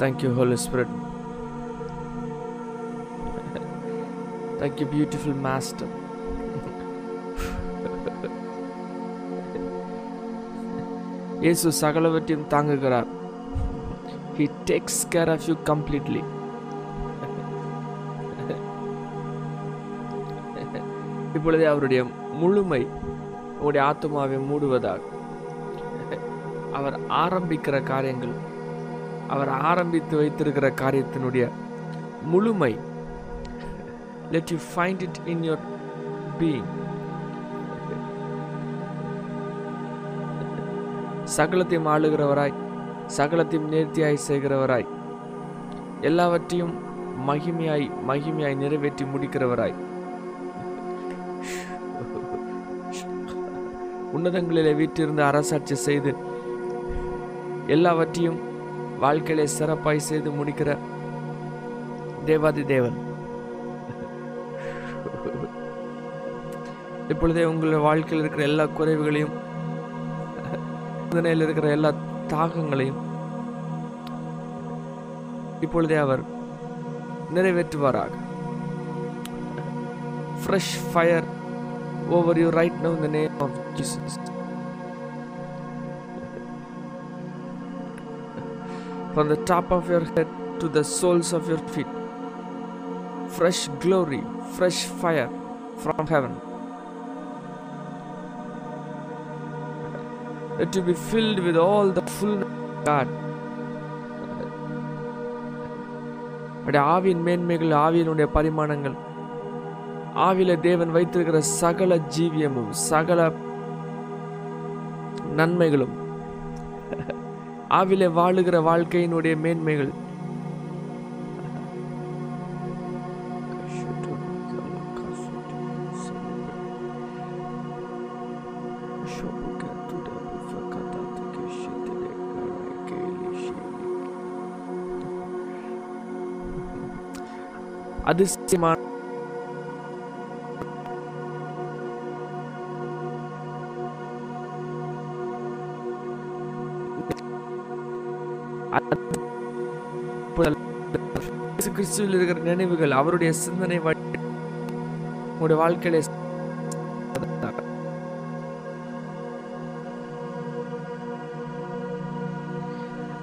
Thank you Holy Spirit. Thank you beautiful master இயேசு சகலவற்றையும் தாங்குகிறார் he takes care of you completely இப்பொழுதே அவருடைய முழுமை உங்களுடைய ஆத்மாவை மூடுவதாக அவர் ஆரம்பிக்கிற காரியங்கள் அவர் ஆரம்பித்து வைத்திருக்கிற காரியத்தினுடைய முழுமை. Let you find it in your being சகலத்தையும் ஆளுகிறவராய் சகலத்தையும் நேர்த்தியாய் செய்கிறவராய் எல்லாவற்றையும் மகிமையாய் மகிமையாய் நிறைவேற்றி முடிக்கிறவராய். உன்னதங்களிலே வீட்டிலிருந்து அரசாட்சி செய்து எல்லாவற்றையும் வாழ்க்கையிலே சிறப்பாய் செய்து முடிக்கிற தேவாதி தேவன். இப்பொழுதே உங்களுடைய வாழ்க்கையில் இருக்கிற எல்லா குறைவுகளையும் சிந்தனையில் இருக்கிற எல்லா தாகங்களையும் இப்பொழுதே அவர் நிறைவேற்றுவாராக. Fresh fire over you right now இந்த name of Jesus from the top of your head to the soles of your feet. Fresh glory, fresh fire from heaven. Let you be filled with all the fullness of God. ஆவியின் மேன்மைகள் ஆவியினுடைய பரிமாணங்கள் ஆவியில தேவன் வைத்திருக்கிற சகல ஜீவியமும் சகல நன்மைகளும் ஆவிலே வாழுகிற வாழ்க்கையினுடைய மேன்மைகள். அதிசயமான கிறிஸ்துவில் இருக்கிற நினைவுகள் அவருடைய சிந்தனை உங்களுடைய வாழ்க்கையில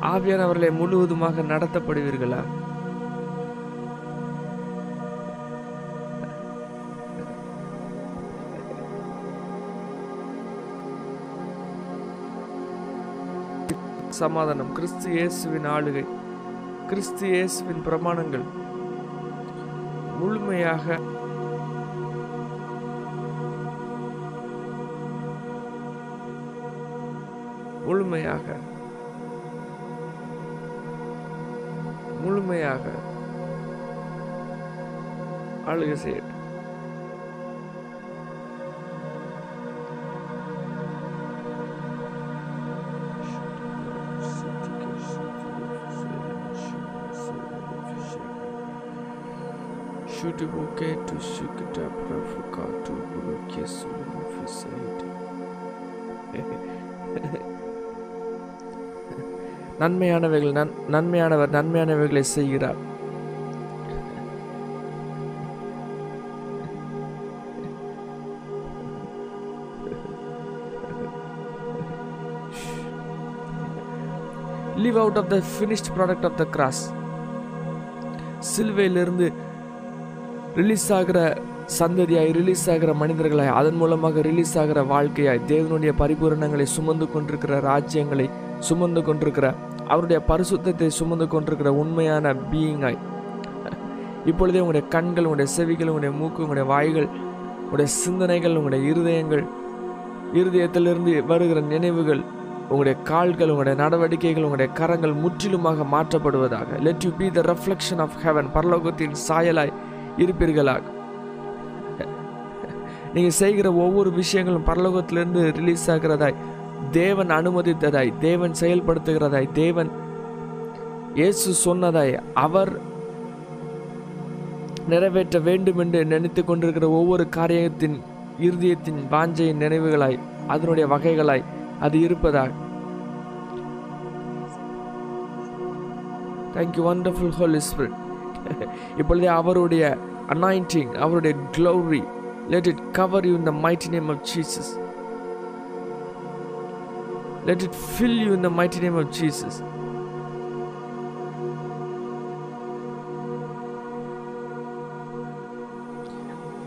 ஆவியானவர்களை முழுவதுமாக நடத்தப்படுவீர்களா? சமாதானம். கிறிஸ்து இயேசுவின் ஆளுகை. கிறிஸ்து இயேசுவின் பிரமாணங்கள். முழுமையாக முழுமையாக முழுமையாக ஆளுகை செய்யட்டும். Tibuke to shook it up Africa நன்மையானவர் நன்மையானவைகளை செய்கிறார் live out of the finished product of the cross சிலுவையிலிருந்து release ஆகிற சந்ததியாய் ரிலீஸ் ஆகிற மனிதர்களாய் அதன் மூலமாக ரிலீஸ் ஆகிற வாழ்க்கையாய் தேவனுடைய பரிபூரணங்களை சுமந்து கொண்டிருக்கிற ராஜ்யங்களை சுமந்து கொண்டிருக்கிற அவருடைய பரிசுத்தத்தை சுமந்து கொண்டிருக்கிற உண்மையான பீயிங்காய் இப்பொழுதே உங்களுடைய கண்கள் உங்களுடைய செவிகள் உங்களுடைய மூக்கு உங்களுடைய வாய்கள் உங்களுடைய சிந்தனைகள் உங்களுடைய இருதயங்கள் இருதயத்திலிருந்து வருகிற நினைவுகள் உங்களுடைய கால்கள் உங்களுடைய நடவடிக்கைகள் உங்களுடைய கரங்கள் முற்றிலுமாக மாற்றப்படுவதாக. Let you be the reflection of heaven பரலோகத்தின் சாயலாய் இருப்பீர்களாக. நீங்கள் செய்கிற ஒவ்வொரு விஷயங்களும் பரலோகத்திலிருந்து ரிலீஸ் ஆகிறதாய் தேவன் அனுமதித்ததாய் தேவன் செயல்படுத்துகிறதாய் தேவன் இயேசு சொன்னதாய் அவர் நிறைவேற்ற வேண்டும் என்று நினைத்து கொண்டிருக்கிற ஒவ்வொரு காரியத்தின் இருதயத்தின் வாஞ்சையின் நினைவுகளாய் அதனுடைய வகைகளாய் அது இருப்பதாய். Thank you wonderful holy spirit இப்பொழுதே அவருடைய அனாயிண்டிங் அவருடைய glory let it cover you in the mighty name of Jesus let it fill you in the mighty name of Jesus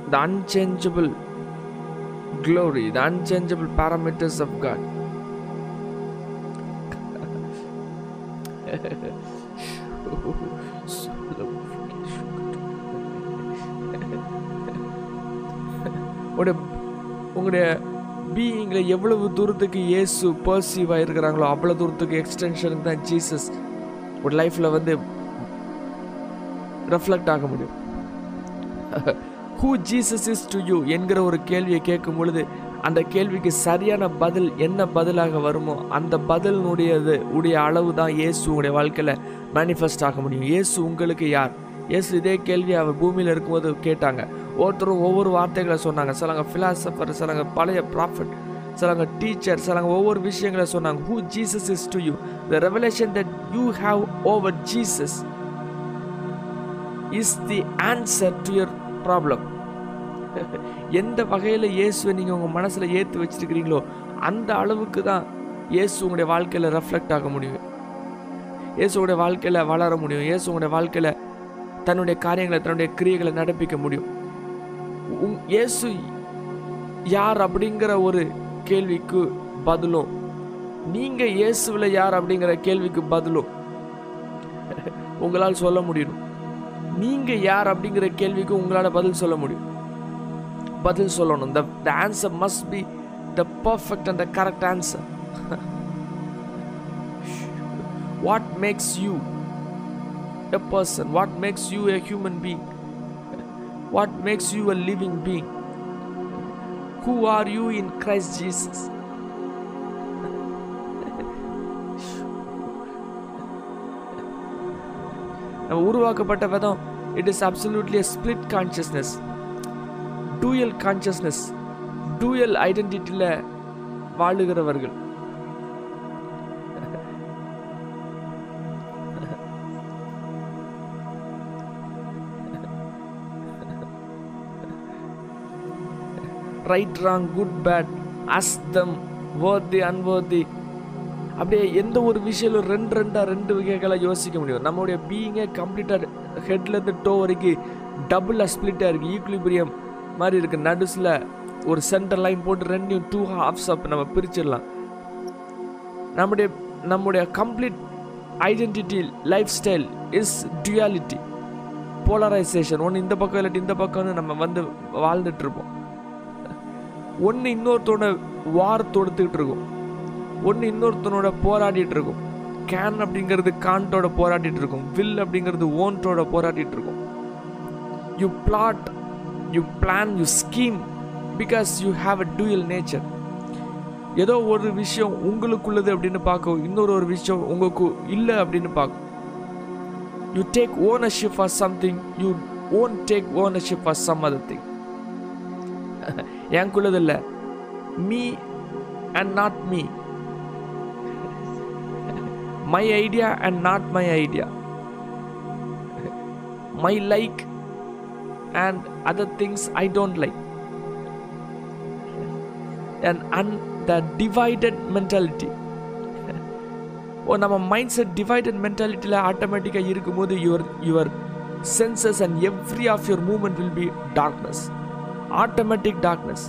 the unchangeable glory, the unchangeable parameters of God. உங்களுடைய உங்களுடைய பீயிங்கில் எவ்வளவு தூரத்துக்கு இயேசு பர்சீவாக இருக்கிறாங்களோ அவ்வளோ தூரத்துக்கு எக்ஸ்டென்ஷனுக்கு தான் ஜீசஸ் ஒரு லைஃப்பில் வந்து ரெஃப்ளெக்ட் ஆக முடியும். Who Jesus is to you என்கிற ஒரு கேள்வியை கேட்கும் பொழுது அந்த கேள்விக்கு சரியான பதில் என்ன பதிலாக வருமோ அந்த பதிலினுடையது உடைய அளவு தான் இயேசு உங்களுடைய வாழ்க்கையில் மேனிஃபெஸ்ட் ஆக முடியும். இயேசு உங்களுக்கு யார்? இயேசு இதே கேள்வி அவர் பூமியில் இருக்கும்போது கேட்டாங்க. ஒவ்வொருத்தரும் ஒவ்வொரு வார்த்தைகளை சொன்னாங்க. சிலங்க ஃபிலாசபர் சிலங்க பழைய ப்ராஃபிட் சிலங்க டீச்சர் சிலங்க ஒவ்வொரு விஷயங்களை சொன்னாங்க. Who Jesus is to you the revelation that you have over Jesus is the answer to your problem எந்த வகையில் இயேசுவை நீங்கள் உங்கள் மனசில் ஏற்று வச்சிருக்கிறீங்களோ அந்த அளவுக்கு தான் இயேசு உங்களுடைய வாழ்க்கையில் ரெஃப்ளெக்ட் ஆக முடியும். இயேசுடைய வாழ்க்கையில் வளர முடியும். இயேசு உங்களுடைய வாழ்க்கையில் தன்னுடைய காரியங்களை தன்னுடைய கிரியைகளை நடப்பிக்க முடியும். இயேசு யார் அப்படிங்கிற ஒரு கேள்விக்கு பதிலும் நீங்கள் இயேசுவில் யார் அப்படிங்கிற கேள்விக்கு பதிலும் உங்களால் சொல்ல முடியும். நீங்க யார் அப்படிங்கிற கேள்விக்கு உங்களால் பதில் சொல்ல முடியும். பதில் சொல்லணும். The the answer must be the perfect and the correct answer what makes you a person what makes you a human being what makes you a living being? Who are you in christ jesus? நம்ம உருவாக்கப்பட்ட விதம் it is absolutely split consciousness dual consciousness dual ஐடென்டிட்டியில் வாழுகிறவர்கள். Right wrong good bad us them worthy அப்படியே எந்த ஒரு விஷயம் ரெண்டு ரெண்டாக ரெண்டு வகைகளை யோசிக்க முடியும். நம்மளுடைய பீயிங்கே கம்ப்ளீட்டாக ஹெட்லேருந்து டோ வரைக்கும் டபுளாக ஸ்ப்ளிட்டாக இருக்குது ஈக்குலிபிரியம் மாதிரி இருக்குது நடுஸில் ஒரு சென்டர் லைன் போட்டு ரெண்டையும் டூ ஹாஃப்ஸ் அப் நம்ம பிரிச்சிடலாம். நம்முடைய நம்முடைய complete identity lifestyle is duality polarization ஒன்று இந்த பக்கம் இல்லாட்டி இந்த பக்கம்னு நம்ம வந்து வாழ்ந்துட்டு இருப்போம். ஒன்று இன்னொருத்தனோட வார் தொடுத்துக்கிட்டு இருக்கும். ஒன்று இன்னொருத்தனோட போராடிட்டு இருக்கும். கேன் அப்படிங்கிறது கான்ட்டோட போராடிட்டு இருக்கும். வில் அப்படிங்கிறது ஓன்ட்டோட போராடிட்டு இருக்கும். You plot you plan you scheme because you have a dual nature ஏதோ ஒரு விஷயம் உங்களுக்குள்ளது அப்படின்னு பார்க்கும் இன்னொரு ஒரு விஷயம் உங்களுக்கு இல்லை அப்படின்னு பார்க்கும் you take ownership for something you own take ownership for some other thing எனக்குள்ளது இல்லை me and not me my idea and not my idea my like and other things I don't like and an the divided mentality. ஓ நம்ம mindset divided மென்டாலிட்டியில் ஆட்டோமேட்டிக்காக இருக்கும்போது your your senses and every of your moment will be darkness automatic darkness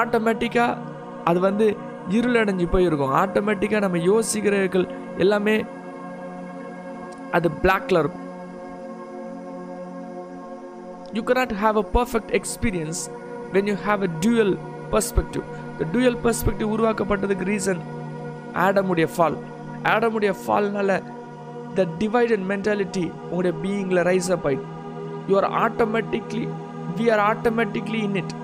ஆட்டோமேட்டிக்காக அது வந்து இருளடைஞ்சு போயிருக்கும். ஆட்டோமேட்டிக்காக நம்ம யோசிக்கிறவர்கள் எல்லாமே அது பிளாக்ல இருக்கும். You cannot have a perfect experience when you have a dual perspective the dual perspective உருவாக்கப்பட்டதுக்கு reason ஆடமுடைய ஃபால் ஆடமுடைய ஃபால்னால த டிவைடட் மென்டாலிட்டி உங்களுடைய பீயிங்கில் ரைஸ் அப் ஆயிட்டு you are automatically we are automatically in it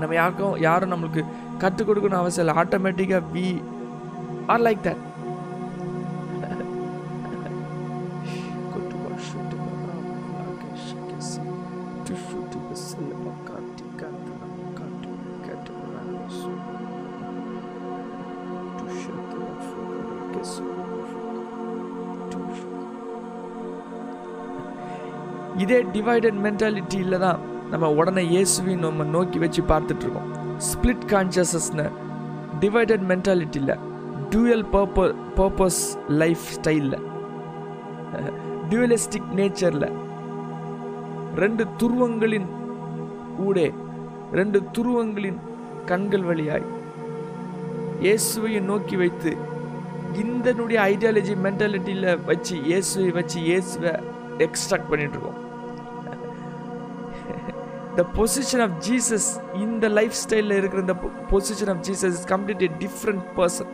நம்ம யாருக்கும் யாரும் நம்மளுக்கு கற்றுக் கொடுக்கணும் அவசியம் இல்லை. ஆட்டோமேட்டிக்காக we are like that divided மென்டாலிட்டியில் தான் நம்ம உடனே இயேசுவையும் நம்ம நோக்கி வச்சு பார்த்துட்ருக்கோம் ஸ்பிளிட் கான்ஷியஸஸ்னு டிவைடட் மென்டாலிட்டியில் டூயல் பர்ப பர்பஸ் லைஃப் ஸ்டைலில் டியூலிஸ்டிக் நேச்சரில் ரெண்டு துருவங்களின் ஊடே ரெண்டு துருவங்களின் கண்கள் வழியாய் இயேசுவையை நோக்கி வைத்து இந்தனுடைய ஐடியாலஜி மென்டாலிட்டியில் வச்சு இயேசுவை வச்சு இயேசுவை எக்ஸ்ட்ராக்ட் பண்ணிட்டுருக்கோம் த பொசிஷன் ஆஃப் ஜீசஸ் இந்த லைஃப் ஸ்டைலில் இருக்கிற இந்த position of Jesus is completely different person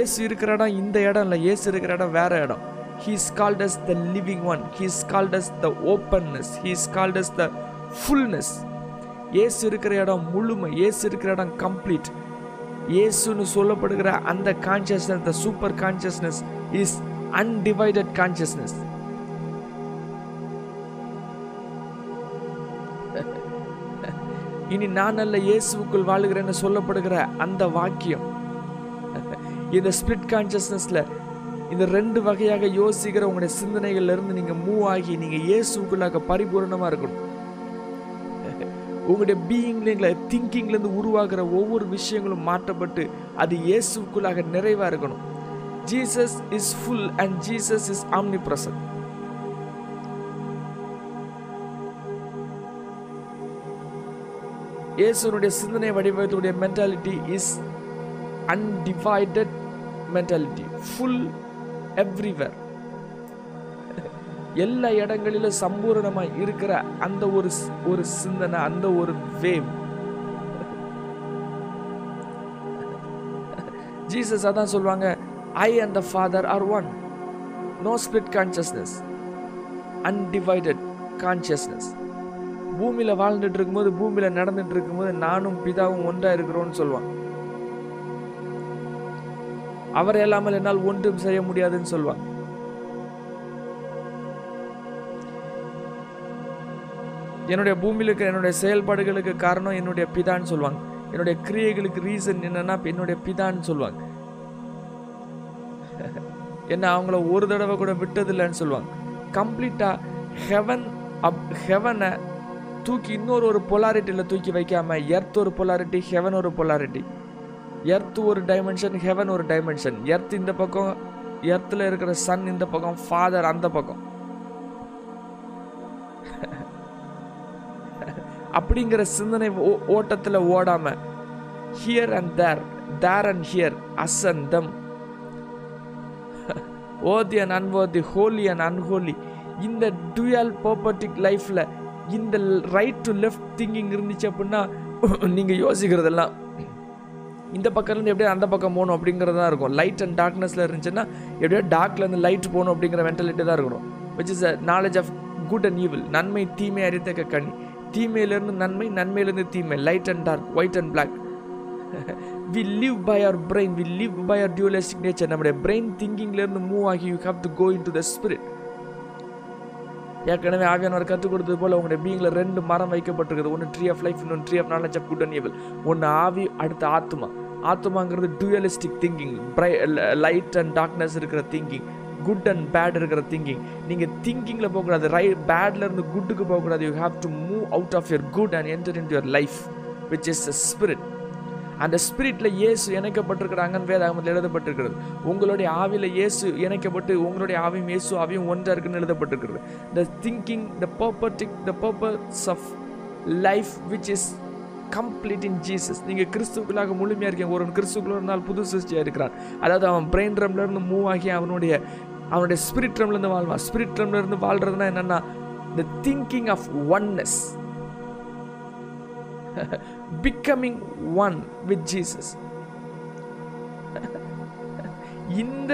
Yesu இருக்கிற இடம் இந்த இடம் இல்லை ஏசு இருக்கிற இடம் வேறு இடம். He's called as the living one he's called as the openness he's called as the fullness Yesu இருக்கிற இடம் முழுமை. ஏசு இருக்கிற இடம் கம்ப்ளீட் ஏசுன்னு சொல்லப்படுகிற அந்த consciousness the super consciousness is undivided consciousness இனி நான் அல்ல இயேசுக்குள் வாழுகிறேன்னு சொல்லப்படுகிற அந்த வாக்கியம். இந்த ஸ்பிரிட் கான்சியஸ்னஸ்ல இந்த ரெண்டு வகையாக யோசிக்கிற உங்களுடைய சிந்தனைகள்ல இருந்து நீங்க மூவ் ஆகி நீங்க இயேசுக்குள்ளாக பரிபூரணமா இருக்கணும். உங்களுடைய பீயிங்ல திங்கிங்ல இருந்து உருவாகிற ஒவ்வொரு விஷயங்களும் மாற்றப்பட்டு அது இயேசுக்குள்ளாக நிறைவா இருக்கணும். Jesus is full and Jesus is omnipresent இயேசுனுடைய சிந்தனை வடிவத்துடைய mentality is undivided mentality full everywhere எல்லா இடங்களிலும் சம்பூரணமாக இருக்கிற அந்த ஒரு ஒரு சிந்தனை அந்த ஒரு வேவ் ஜீசஸ் அதான் சொல்லுவாங்க I and the father are one no split consciousness undivided consciousness பூமியில் வாழ்ந்துட்டு இருக்கும்போது பூமியில் நடந்துட்டு இருக்கும்போது நானும் பிதாவும் ஒன்றா இருக்கிறோம்னு சொல்லுவான். அவர் இல்லாமல் என்னால் ஒன்றும் செய்ய முடியாதுன்னு சொல்லுவான். என்னுடைய பூமியிலுக்கு என்னுடைய செயல்பாடுகளுக்கு காரணம் என்னுடைய பிதான்னு சொல்லுவாங்க. என்னுடைய கிரியைகளுக்கு ரீசன் என்னன்னா என்னுடைய பிதான்னு சொல்லுவாங்க. என்ன அவங்கள ஒரு தடவை கூட விட்டதில்லைன்னு சொல்லுவாங்க. கம்ப்ளீட்டாக ஹெவன் அப் ஹெவனை தூக்கி இன்னொரு ஒரு பொலாரிட்டியில் தூக்கி வைக்காம எர்த் ஒரு பொலாரிட்டி ஹெவன் ஒரு பொலாரிட்டி எர்த் ஒரு டைமென்ஷன் ஹெவன் ஒரு டைமென்ஷன் எர்த் இந்த பக்கம் எர்த்தில் இருக்கிற சன் இந்த பக்கம் ஃபாதர் அந்த பக்கம். அப்படிங்கிற சிந்தனை ஓ- ஓட்டத்துல ஓடாம here and there there and here us and them other and another holy and unholy இந்த டுயல் பர்பட்டிக் லைஃப்பில் இந்த ரைட் டு லெஃப்ட் திங்கிங் இருந்துச்சு அப்படின்னா நீங்கள் யோசிக்கிறதெல்லாம். இந்த பக்கம் இருந்து எப்படியோ அந்த பக்கம் போகணும் அப்படிங்கிறது தான் இருக்கும் லைட் அண்ட் டார்க்னஸில் இருந்துச்சுன்னா எப்படியோ டார்க்லேருந்து லைட் போகணும் அப்படிங்கிற மென்டாலிட்டி தான் இருக்கணும். Which is a knowledge of good and evil நன்மை தீமை அறித்தக்க கண்ணி தீமையிலேருந்து நன்மை நன்மையிலேருந்து தீமை. Light and dark white and black we live by our brain we live by our dualistic nature நம்முடைய பிரெயின் திங்கிங்லேருந்து மூவ் ஆகி you have to go into the spirit ஏற்கனவே ஆவியானவர் கற்றுக் கொடுத்தது போல் உங்களுடைய பீங்கில் ரெண்டு மரம் வைக்கப்பட்டிருக்குது. ஒன்று ட்ரீ ஆஃப் லைஃப் இன்னொன்று tree of knowledge of good and evil. ஒன்று ஆவி அடுத்து ஆத்மா ஆத்மாங்கிறது dualistic thinking light and darkness இருக்கிற திங்கிங் குட் அண்ட் பேட் இருக்கிற திங்கிங் நீங்கள் திங்கிங்கில் போகக்கூடாது. ரை பேட்ல இருந்து குட்டுக்கு போகக்கூடாது. You have to move out of your good and enter in your life which is a spirit அந்த ஸ்பிரிட்ல இயேசு இணைக்கப்பட்டிருக்கிறாங்கன்னு வேதாகமத்தில் எழுதப்பட்டிருக்கிறது. உங்களுடைய ஆவியில் இயேசு இணைக்கப்பட்டு உங்களுடைய ஆவியும் இயேசு ஆவியும் ஒன்றா இருக்குன்னு எழுதப்பட்டிருக்கிறது. The thinking the பர்பர்டிக் the purpose of life which is complete in Jesus நீங்கள் கிறிஸ்துக்குள்ளாக முழுமையாக இருக்கீங்க. ஒரு கிறிஸ்துக்குள்ள ஒரு நாள் புது சிருஷ்டியாக இருக்கிறான். அதாவது அவன் பிரெயின் ட்ரம்லேருந்து மூவ் ஆகி அவனுடைய அவனுடைய ஸ்பிரிட் ட்ரம்லேருந்து வாழ்வான். ஸ்பிரிட் ட்ரம்லேருந்து வாழ்கிறதுனா என்னென்னா the thinking of oneness becoming one with Jesus இந்த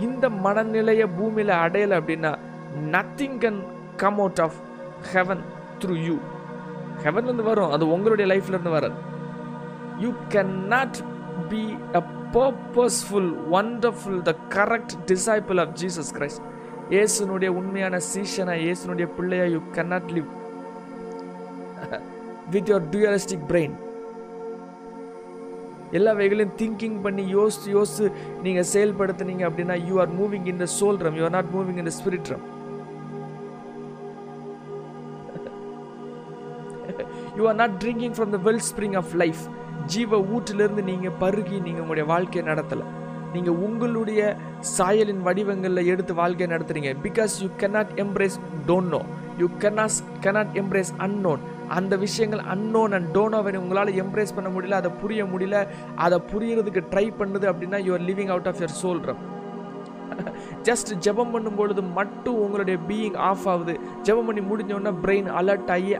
இந்த மனநிலையை பூமியில் அடையலை அப்படின்னா nothing can come out of heaven through you ஹெவன்லேருந்து வரும் அது உங்களுடைய லைஃப்லேருந்து வராது. You can not be a purposeful wonderful the correct disciple of Jesus Christ இயேசுனுடைய உண்மையான சீஷனா இயேசுனுடைய பிள்ளையா you can not live with your dualistic brain எல்லா வகைகளையும் திங்கிங் பண்ணி யோசித்து யோசித்து நீங்கள் செயல்படுத்துனீங்க அப்படின்னா you are moving in the soul realm you are not moving in the spirit realm you are not drinking from the wellspring of life ஜீவ ஊட்டிலிருந்து நீங்கள் பருகி நீங்கள் உங்களுடைய வாழ்க்கையை நடத்தலை நீங்கள் உங்களுடைய சாயலின் வடிவங்களில் எடுத்து வாழ்க்கையை நடத்துறீங்க. Because you can not embrace don't know you can கேனாஸ் cannot embrace unknown அந்த விஷயங்கள் அன்னோன் அண்ட் டோனோவை உங்களால் எம்ப்ரேஸ் பண்ண முடியல அதை புரிய முடியல அதை புரியறதுக்கு ட்ரை பண்ணுது அப்படின்னா you're living out of your soul realm just ஜெபம் பண்ணும் பொழுது மட்டும் உங்களுடைய பீயிங் ஆஃப் ஆகுது. ஜெபம் பண்ணி முடிஞ்ச உடனே பிரெயின் அலர்ட் ஆகி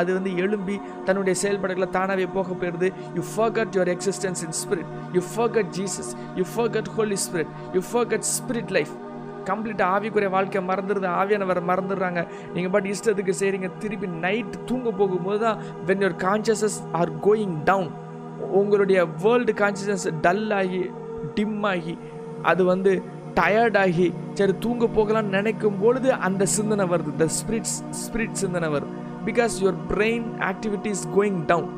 அது வந்து எழும்பி தன்னுடைய செயல்பாடுகளை தானாகவே போக போயிடுது. You forgot your existence in spirit you forgot Jesus you forgot holy spirit you forgot spirit life கம்ப்ளீட்டாக ஆவிக்குரிய வாழ்க்கை மறந்துடுது ஆவியானவர் மறந்துடுறாங்க. நீங்கள் பட் இஷ்டத்துக்கு செய்கிறீங்க திருப்பி நைட் தூங்க போகும்போது தான் when your conscious are going down உங்களுடைய வேர்ல்டு கான்சியஸ்னஸ் டல் ஆகி டிம் ஆகி அது வந்து டயர்ட் ஆகி சரி தூங்க போகலாம்னு நினைக்கும் பொழுது அந்த சிந்தனை வருது. த ஸ்பிரிட்ஸ் ஸ்பிரிட் சிந்தனை வருது. Because your brain activity is going down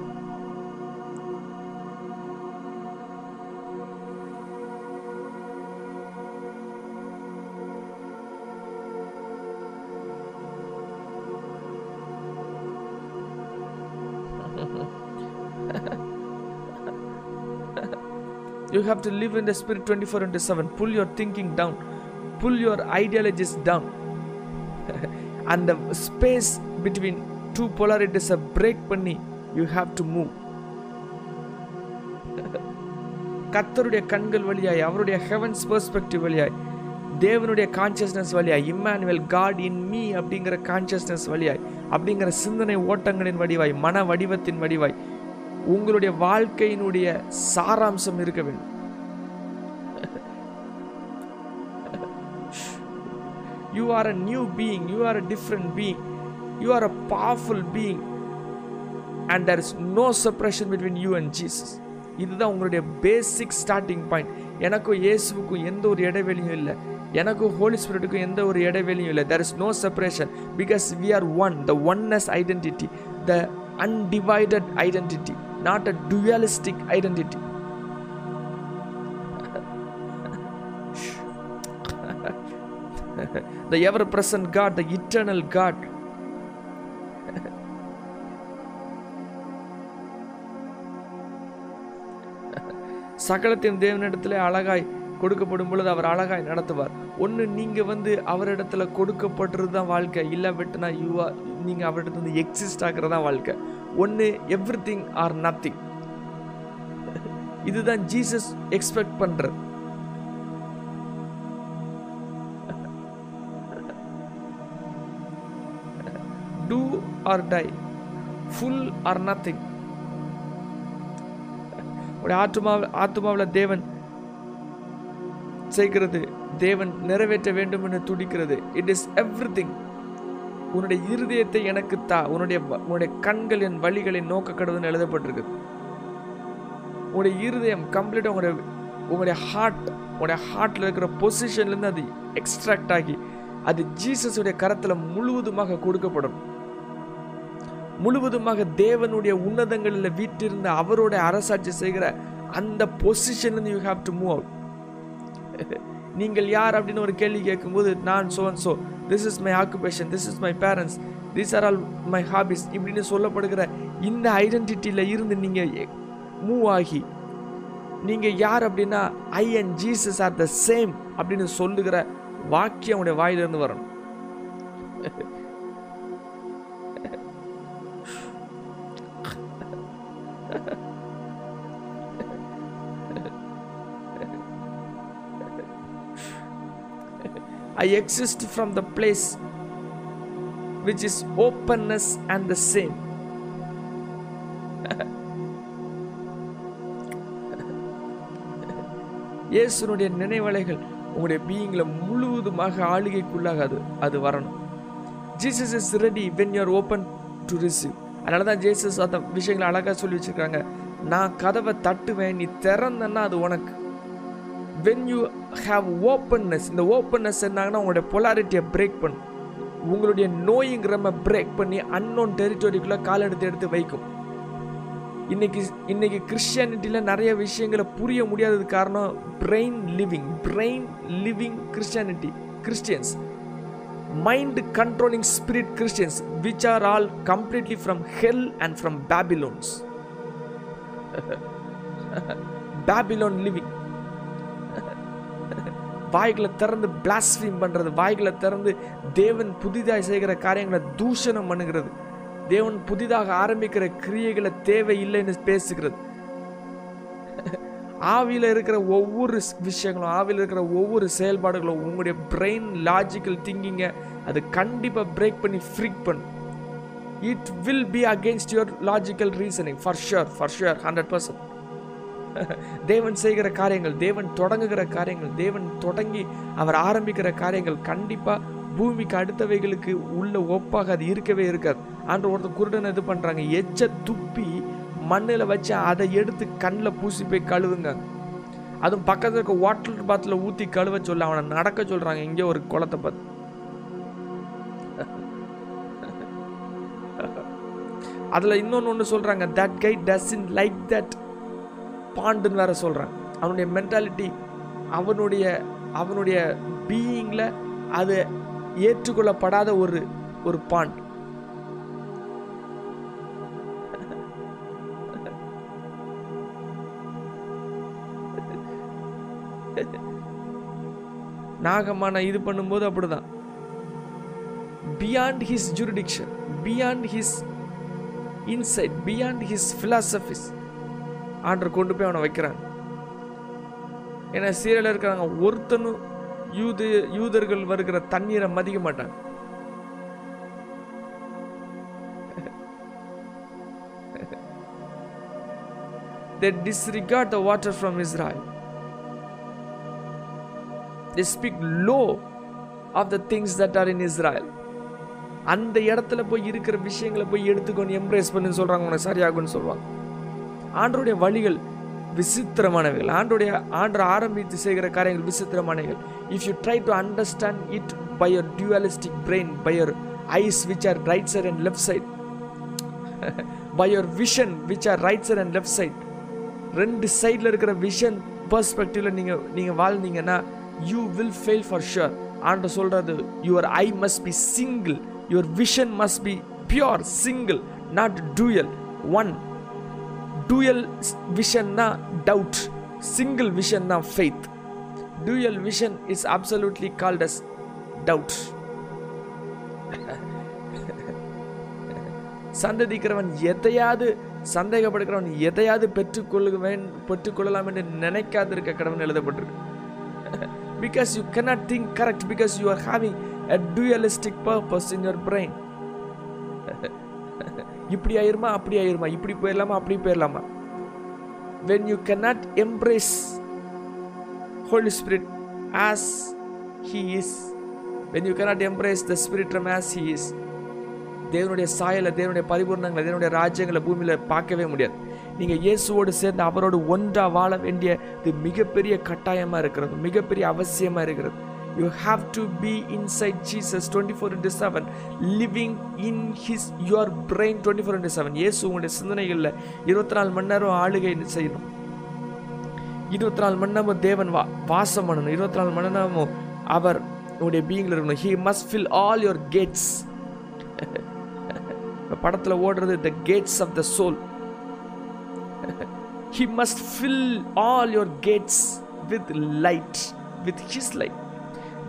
you have to live in the Spirit 24 into 7. Pull your thinking down, pull your ideologies down. and the space between two polarities a பண்ணி you have to move கத்தருடைய கண்கள் வழியாய் அவருடைய heavens perspective வழியாய் தேவனுடைய consciousness வழியாய் Immanuel God in me அப்படிங்கிற consciousness வழியாய் அப்படிங்கிற சிந்தனை ஓட்டங்களின் வடிவாய் மன வடிவத்தின் வடிவாய் உங்களுடைய வாழ்க்கையினுடைய சாராம்சம் இருக்க வேண்டும் you are a new being you are a different being you are a powerful being and there is no separation between you and Jesus இதுதான் உங்களுடைய பேசிக் ஸ்டார்டிங் பாயிண்ட் எனக்கும் இயேசுவுக்கும் எந்த ஒரு இடைவெளியும் இல்லை எனக்கும் ஹோலி ஸ்பிரிட்டுக்கும் எந்த ஒரு இடைவெளியும் இல்லை there is no separation because we are one the oneness identity the undivided identity not a dualistic identity the ever present God, the eternal God. சகலத்தையும் தேவனிடத்திலே அழகாய் கொடுக்கப்படும் பொழுது அவர் அழகாய் நடத்துவார். ஒன்று நீங்கள் வந்து அவரிடத்துல கொடுக்கப்படுறது தான் வாழ்க்கை இல்லை விட்டுனா யூஆ நீங்கள் அவரிடத்துல வந்து எக்ஸிஸ்ட் ஆகிறது தான் வாழ்க்கை. ஒன்று எவ்ரி திங் ஆர் நத்திங் இதுதான் ஜீசஸ் எக்ஸ்பெக்ட் பண்ணுறது do or die full or nothing உடைய ஆத்மாவில் ஆத்மாவில் தேவன் செய்கிறது. தேவன் நிறைவேற்ற வேண்டும் என்று துடிக்கிறது. இட் இஸ் எவ்ரி திங் உன்னுடைய இருதயத்தை எனக்கு தா உன்னுடைய உன்னுடைய கண்கள் என் வழிகளை நோக்க கடவுள்னு எழுதப்பட்டிருக்கு உங்களுடைய இருதயம் கம்ப்ளீட்டாக உங்களுடைய உங்களுடைய ஹார்ட் உங்களுடைய ஹார்ட்டில் இருக்கிற பொசிஷன்லேருந்து அது எக்ஸ்ட்ராக்ட் ஆகி அது ஜீசஸுடைய கரத்தில் முழுவதுமாக கொடுக்கப்படும். முழுவதுமாக தேவனுடைய உன்னதங்களில் வீட்டிருந்த அவரோட அரசாட்சி செய்கிற அந்த பொசிஷன்லேருந்து you have to move out நீங்கள் யார் அப்படின்னு ஒரு கேள்வி கேட்கும்போது நான் so and so this is my occupation this is my parents these are all my hobbies இப்படின்னு சொல்லப்படுகிற இந்த ஐடென்டிட்டியில் இருந்து நீங்கள் மூவ் ஆகி நீங்கள் யார் அப்படின்னா I and Jesus are the same அப்படின்னு சொல்லுகிற வாக்கியம் உடைய வாயிலிருந்து வரணும். I exist from the place which is openness and the same. இயேசுனுடைய நினைவலைகள் உங்களுடைய பீயிங்கில் முழுவதுமாக ஆளுகைக்குள்ளாக அது அது வரணும். Jesus is ready when you're open to receive அதனால தான் ஜேசஸ் அந்த விஷயங்களை அழகாக சொல்லி வச்சிருக்காங்க. நான் கதவை தட்டுவேன் நீ திறந்தன்னா அது உனக்கு. வென் யூ ஹாவ் ஓப்பன்னஸ் இந்த ஓப்பன்னஸ் என்னாங்கன்னா உங்களுடைய பொலாரிட்டியை பிரேக் பண்ணும் உங்களுடைய நோய்ங்கிறம பிரேக் பண்ணி அன்னோன் டெரிட்டோரிக்குள்ளே கால் எடுத்து எடுத்து வைக்கும். இன்னைக்கு இன்னைக்கு கிறிஸ்டியானிட்டியில் நிறைய விஷயங்களை புரிய முடியாதது காரணம் brain living brain living Christianity Christians mind controlling spirit Christians which are all completely from hell and from Babylons Babylon living வாய்களை திறந்து பிளாஸ்ஃபீம் பண்ணுறது வாய்களை திறந்து தேவன் புதிதாக செய்கிற காரியங்களை தூஷணம் பண்ணுகிறது. தேவன் புதிதாக ஆரம்பிக்கிற கிரியைகளை தேவை இல்லைன்னு பேசுகிறது. ஆவியில் இருக்கிற ஒவ்வொரு விஷயங்களும் ஆவியில் இருக்கிற ஒவ்வொரு செயல்பாடுகளும் உங்களுடைய பிரெயின் லாஜிக்கல் திங்கிங்கை அது கண்டிப்பாக பிரேக் பண்ணி ஃப்ரீக் பண்ணும். It will be against your logical reasoning for sure for sure hundred percent தேவன் செய்கிற காரியங்கள் தேவன் தொடங்குகிற காரியங்கள் தேவன் தொடங்கி அவர் ஆரம்பிக்கிற காரியங்கள் கண்டிப்பாக பூமிக்கு அடுத்தவைகளுக்கு உள்ள ஒப்பாக அது இருக்கவே இருக்காது. ஆண்டு ஒருத்தர் குருடன் இது பண்ணுறாங்க எச்ச துப்பி மண்ணில் வச்சு அதை எடுத்து கண்ணில் பூசி போய் கழுவுங்க. அதுவும் பக்கத்தில் இருக்க வாட்டர் பாத்தில் ஊற்றி கழுவ சொல்ல அவனை நடக்க சொல்கிறாங்க இங்கே ஒரு குளத்தை பார்த்து. அதில் இன்னொன்று ஒன்று சொல்கிறாங்க that guy does in like that பாண்டுன்னு வேற சொல்கிறேன் அவனுடைய மென்டாலிட்டி அவனுடைய அவனுடைய பீயிங்கில் அது ஏற்றுக்கொள்ளப்படாத ஒரு ஒரு பாண்ட். நாகமான இது பண்ணும்போது அப்படிதான். Beyond his jurisdiction beyond his insight beyond his philosophies ஆண்டர் கொண்டு போய் அவனை வைக்கிறாங்க ஏன்னா சீரியலில் இருக்கிறாங்க ஒருத்தனும் யூது யூதர்கள் வருகிற தண்ணீரை மதிக்க மாட்டாங்க they disregard the water from Israel. They speak low of the things that are in Israel. அந்த இடத்துல போய் இருக்கிற விஷயங்களை போய் எடுத்துக்கொண்டு எம்ப்ரேஸ் பண்ணுன்னு சொல்றாங்க உனக்கு சரியாகும்னு சொல்லுவாங்க ஆண்டருடைய வழிகள் விசித்திரமானவைகள். ஆண்டருடைய ஆண்டு ஆரம்பித்து செய்கிற காரியங்கள் விசித்திரமானவைகள். If you try to understand it by your dualistic brain by your eyes which are right side and left side by your vision which are right side and left side ரெண்டு சைடில் இருக்கிற விஷன் பர்ஸ்பெக்டிவ்ல நீங்கள் நீங்கள் வாழ்ந்தீங்கன்னா you will fail for sure ஆண்டு சொல்கிறது your eye must be single your vision must be pure single not dual one dual விஷன்னா doubt single vision தான் faith dual vision is absolutely called as doubt சந்ததிக்கிறவன் எதையாவது சந்தேகப்படுகிறவன் எதையாவது பெற்றுக்கொள்ளுவேன் பெற்றுக்கொள்ளலாம் என்று நினைக்காதிருக்க கடவுள் எழுதப்பட்டிருக்கு. Because you cannot think correct because you are having a dualistic purpose in your brain இப்படி ஆயிருமா அப்படி ஆயிருமா இப்படி போயிடலாமா அப்படி போயிடலாமா when you cannot embrace whole spirit as he is when you cannot embrace the spirit realm as he is தேவனுடைய சாயலை தேவனுடைய பரிபூர்ணங்களை தேவனுடைய ராஜ்யங்களை பூமியில் பார்க்கவே முடியாது. நீங்கள் இயேசுவோடு சேர்ந்து அவரோடு ஒன்றா வாழ வேண்டிய இது மிகப்பெரிய கட்டாயமாக இருக்கிறது மிகப்பெரிய அவசியமாக இருக்கிறது. You have to be inside Jesus twenty four into seven living in his your brain twenty four into seven Yesu உங்களுடைய சிந்தனைகளில் இருபத்தி நாலு மணி நேரம் ஆளுகை செய்யணும். இருபத்தி நாலு மணி நேரமும் தேவன் வா வாசம் பண்ணணும். இருபத்தி நாலு மணி நேரமும் அவர் உங்களுடைய பீயிங்கில் இருக்கணும். He must fill all your gates படத்தில் ஓடுறது the gates of the soul he must fill all your gates with light with his light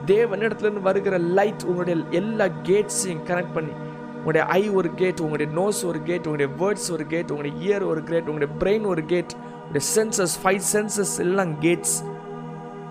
தேவனிடத்துலேருந்து வருகிற லைட் உங்களுடைய எல்லா கேட்ஸையும் கனெக்ட் பண்ணி உங்களுடைய ஐ ஒரு கேட் உங்களுடைய நோஸ் ஒரு கேட் உங்களுடைய வேர்ட்ஸ் ஒரு கேட் உங்களுடைய இயர் ஒரு கேட் உங்களுடைய பிரெயின் ஒரு கேட் உங்களுடைய சென்சஸ் ஃபைவ் சென்சஸ் எல்லாம் கேட்ஸ்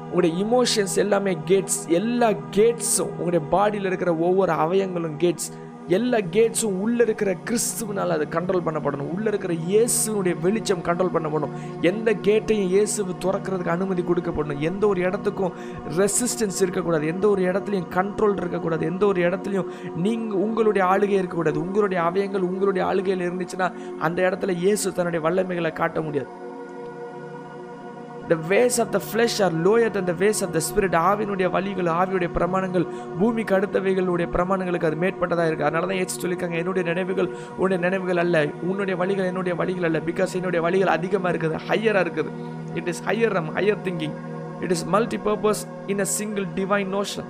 உங்களுடைய இமோஷன்ஸ் எல்லாமே கேட்ஸ் எல்லா கேட்ஸும் உங்களுடைய பாடியில் இருக்கிற ஒவ்வொரு அவயங்களும் கேட்ஸ் எல்லா கேட்ஸும் உள்ளே இருக்கிற கிறிஸ்துவனால் அதை கண்ட்ரோல் பண்ணப்படணும். உள்ளே இருக்கிற இயேசுனுடைய வெளிச்சம் கண்ட்ரோல் பண்ணப்படணும். எந்த கேட்டையும் இயேசு திறக்கிறதுக்கு அனுமதி கொடுக்கப்படணும். எந்த ஒரு இடத்துக்கும் ரெசிஸ்டன்ஸ் இருக்கக்கூடாது. எந்த ஒரு இடத்துலையும் கண்ட்ரோல் இருக்கக்கூடாது. எந்த ஒரு இடத்துலையும் நீங்கள் உங்களுடைய ஆளுகை இருக்கக்கூடாது. உங்களுடைய அவயங்கள் உங்களுடைய ஆளுகையில் இருந்துச்சுன்னா அந்த இடத்துல இயேசு தன்னுடைய வல்லமைகளை காட்ட முடியாது. The ways of the flesh are lower than the ways of the spirit ஆவினுடைய வழிகள் ஆவியுடைய பிரமாணங்கள் பூமிக்கு அடுத்தவைகளுடைய பிரமாணங்களுக்கு அது மேற்பட்டதாக இருக்குது அதனால தான் ஏச்சு சொல்லியிருக்காங்க என்னுடைய நினைவுகள் உன்னுடைய நினைவுகள் அல்ல. உன்னுடைய வழிகள் என்னுடைய வழிகள் அல்ல. பிகாஸ் என்னுடைய வழிகள் அதிகமாக இருக்குது ஹையராக இருக்குது. It is higher realm higher thinking it is multi purpose in a single divine notion